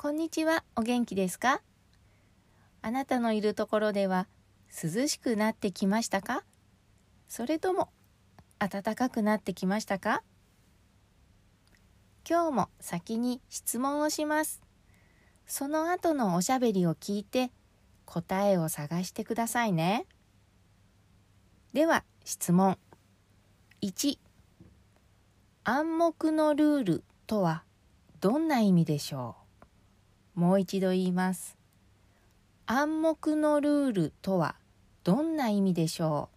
こんにちは、お元気ですか？あなたのいるところでは涼しくなってきましたか？それとも暖かくなってきましたか？今日も先に質問をします。その後のおしゃべりを聞いて答えを探してくださいね。では質問。1暗黙のルールとはどんな意味でしょう？もう一度言います。暗黙のルールとはどんな意味でしょ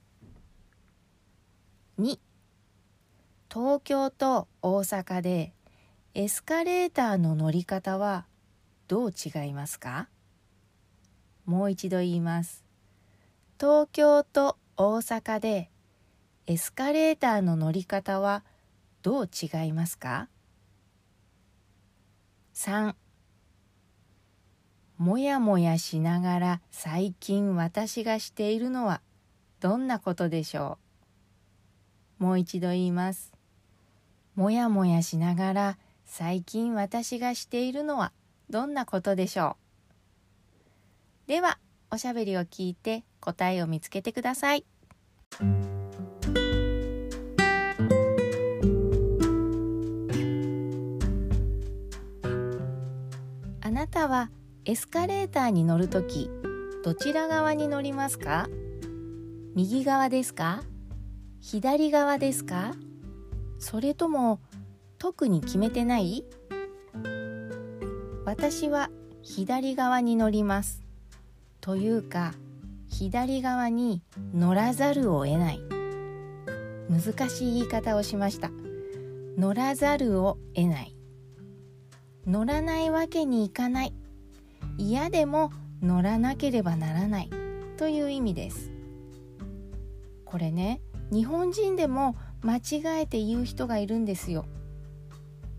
う？2東京と大阪でエスカレーターの乗り方はどう違いますか？もう一度言います。東京と大阪でエスカレーターの乗り方はどう違いますか？3もやもやしながら最近私がしているのはどんなことでしょう？もう一度言います。もやもやしながら最近私がしているのはどんなことでしょう？ではおしゃべりを聞いて答えを見つけてください。あなたはエスカレーターに乗るときどちら側に乗りますか？右側ですか？左側ですか？それとも特に決めてない？私は左側に乗ります。というか左側に乗らざるを得ない。難しい言い方をしました。乗らざるを得ない。乗らないわけにいかない。嫌でも乗らなければならない。という意味です。これね日本人でも間違えて言う人がいるんですよ。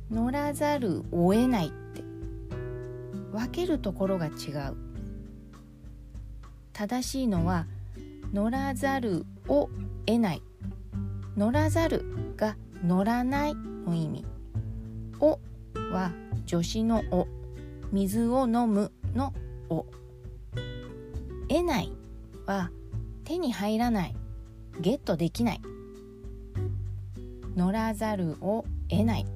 乗らざるを得ないって。分けるところが違う。正しいのは乗らざるを得ない。乗らざるが乗らないの意味。をは助詞のお。水を飲む。のお得ないは手に入らないゲットできない乗らざるを得ない。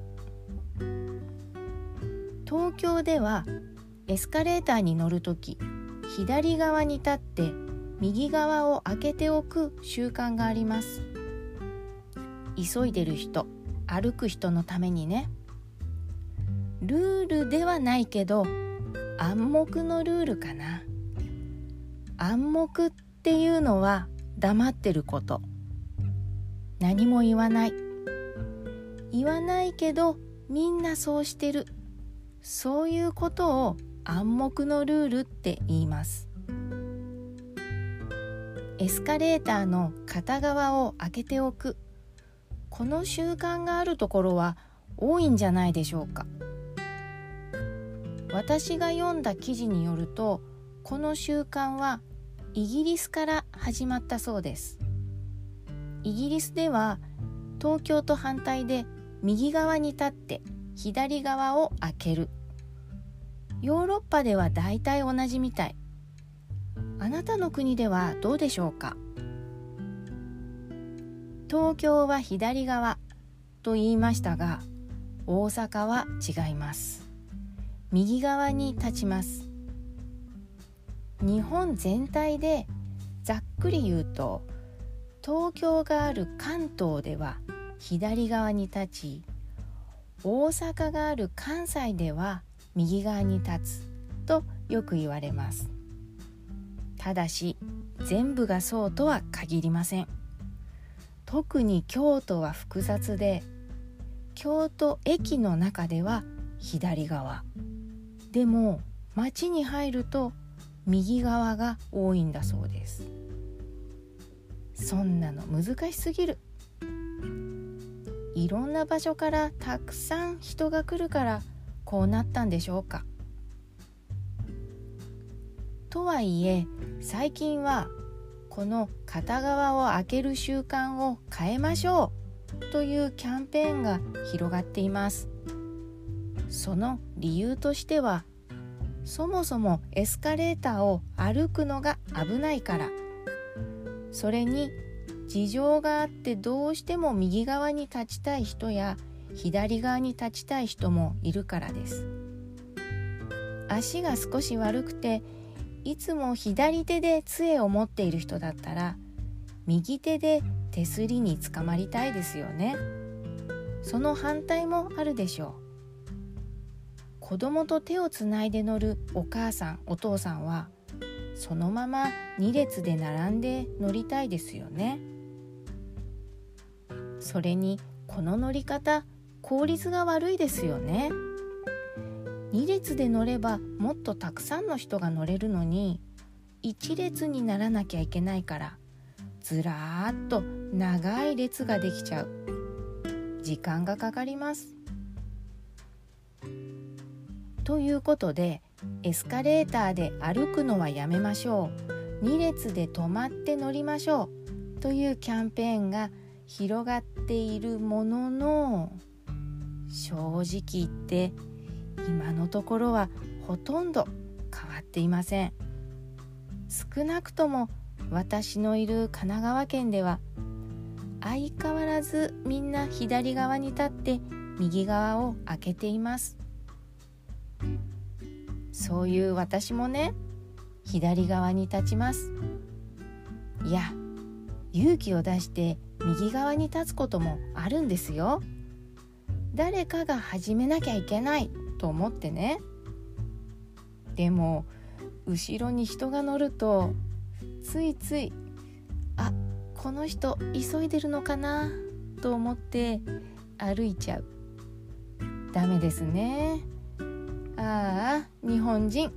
東京ではエスカレーターに乗るとき左側に立って右側を開けておく習慣があります。急いでる人歩く人のためにね。ルールではないけど暗黙のルールかな。暗黙っていうのは黙ってること。何も言わない。言わないけどみんなそうしてる。そういうことを暗黙のルールって言います。エスカレーターの片側を開けておく。この習慣があるところは多いんじゃないでしょうか。私が読んだ記事によるとこの習慣はイギリスから始まったそうです。イギリスでは東京と反対で右側に立って左側を開ける。ヨーロッパでは大体同じみたい。あなたの国ではどうでしょうか？東京は左側と言いましたが大阪は違います。右側に立ちます。日本全体でざっくり言うと東京がある関東では左側に立ち大阪がある関西では右側に立つとよく言われます。ただし全部がそうとは限りません。特に京都は複雑で京都駅の中では左側。でも町に入ると右側が多いんだそうです。そんなの難しすぎる。いろんな場所からたくさん人が来るからこうなったんでしょうか。とはいえ最近はこの片側を開ける習慣を変えましょうというキャンペーンが広がっています。その理由としてはそもそもエスカレーターを歩くのが危ないから。それに事情があってどうしても右側に立ちたい人や左側に立ちたい人もいるからです。足が少し悪くていつも左手で杖を持っている人だったら右手で手すりにつかまりたいですよね。その反対もあるでしょう。子供と手をつないで乗るお母さんお父さんはそのまま2列で並んで乗りたいですよね。それにこの乗り方効率が悪いですよね。2列で乗ればもっとたくさんの人が乗れるのに1列にならなきゃいけないからずらーっと長い列ができちゃう。時間がかかります。ということでエスカレーターで歩くのはやめましょう。2列で止まって乗りましょう。というキャンペーンが広がっているものの正直言って今のところはほとんど変わっていません。少なくとも私のいる神奈川県では相変わらずみんな左側に立って右側を開けています。そういう私もね左側に立ちます。いや勇気を出して右側に立つこともあるんですよ。誰かが始めなきゃいけないと思ってね。でも後ろに人が乗るとついついあこの人急いでるのかなと思って歩いちゃう。ダメですね。ああ日本人。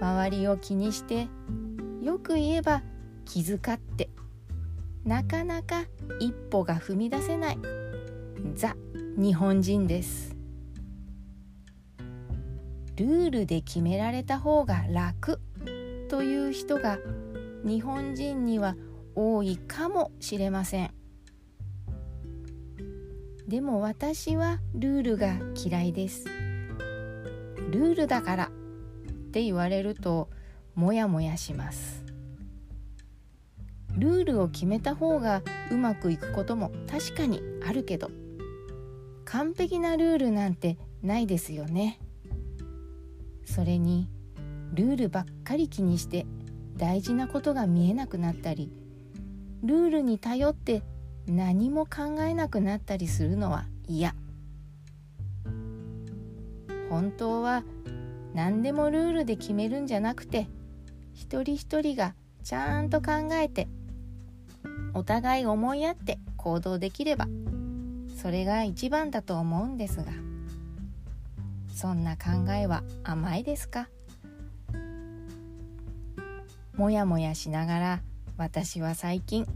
周りを気にしてよく言えば気遣って。なかなか一歩が踏み出せない。ザ日本人です。ルールで決められた方が楽。という人が日本人には多いかもしれません。でも私はルールが嫌いです。ルールだからって言われるとモヤモヤします。ルールを決めた方がうまくいくことも確かにあるけど完璧なルールなんてないですよね。それにルールばっかり気にして大事なことが見えなくなったりルールに頼って何も考えなくなったりするのは嫌。本当は何でもルールで決めるんじゃなくて一人一人がちゃんと考えてお互い思いやって行動できればそれが一番だと思うんですが。そんな考えは甘いですか？もやもやしながら私は最近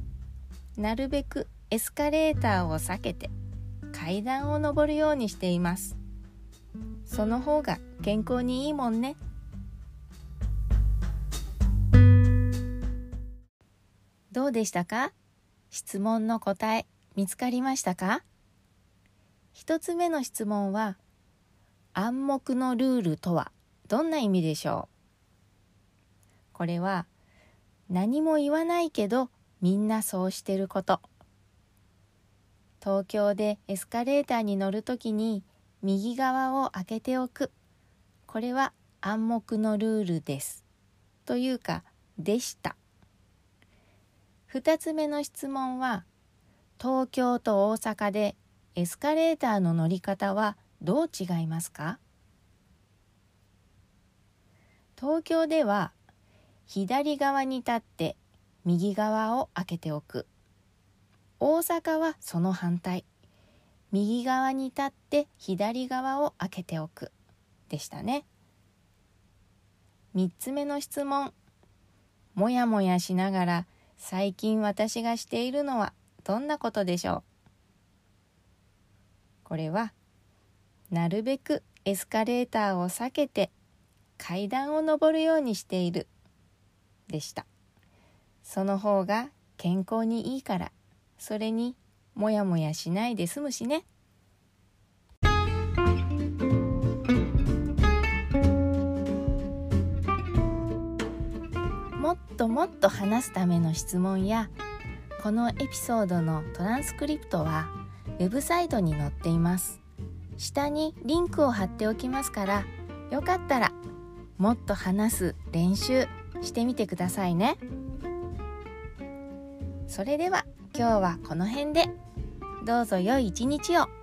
なるべくエスカレーターを避けて階段を上るようにしています。その方が健康にいいもんね。どうでしたか？質問の答え見つかりましたか？一つ目の質問は暗黙のルールとはどんな意味でしょう？これは何も言わないけどみんなそうしてること。東京でエスカレーターに乗るときに右側を開けておく。これは暗黙のルールです。というかでした。2つ目の質問は東京と大阪でエスカレーターの乗り方はどう違いますか？東京では左側に立って右側を開けておく。大阪はその反対。右側に立って左側を開けておく。でしたね。3つ目の質問。もやもやしながら最近私がしているのはどんなことでしょう？これはなるべくエスカレーターを避けて階段を上るようにしている。でした。その方が健康にいいから。それにもやもやしないで済むしね。もっともっと話すための質問やこのエピソードのトランスクリプトはウェブサイトに載っています下にリンクを貼っておきますからよかったらもっと話す練習してみてくださいねそれでは今日はこの辺で。どうぞ良い一日を。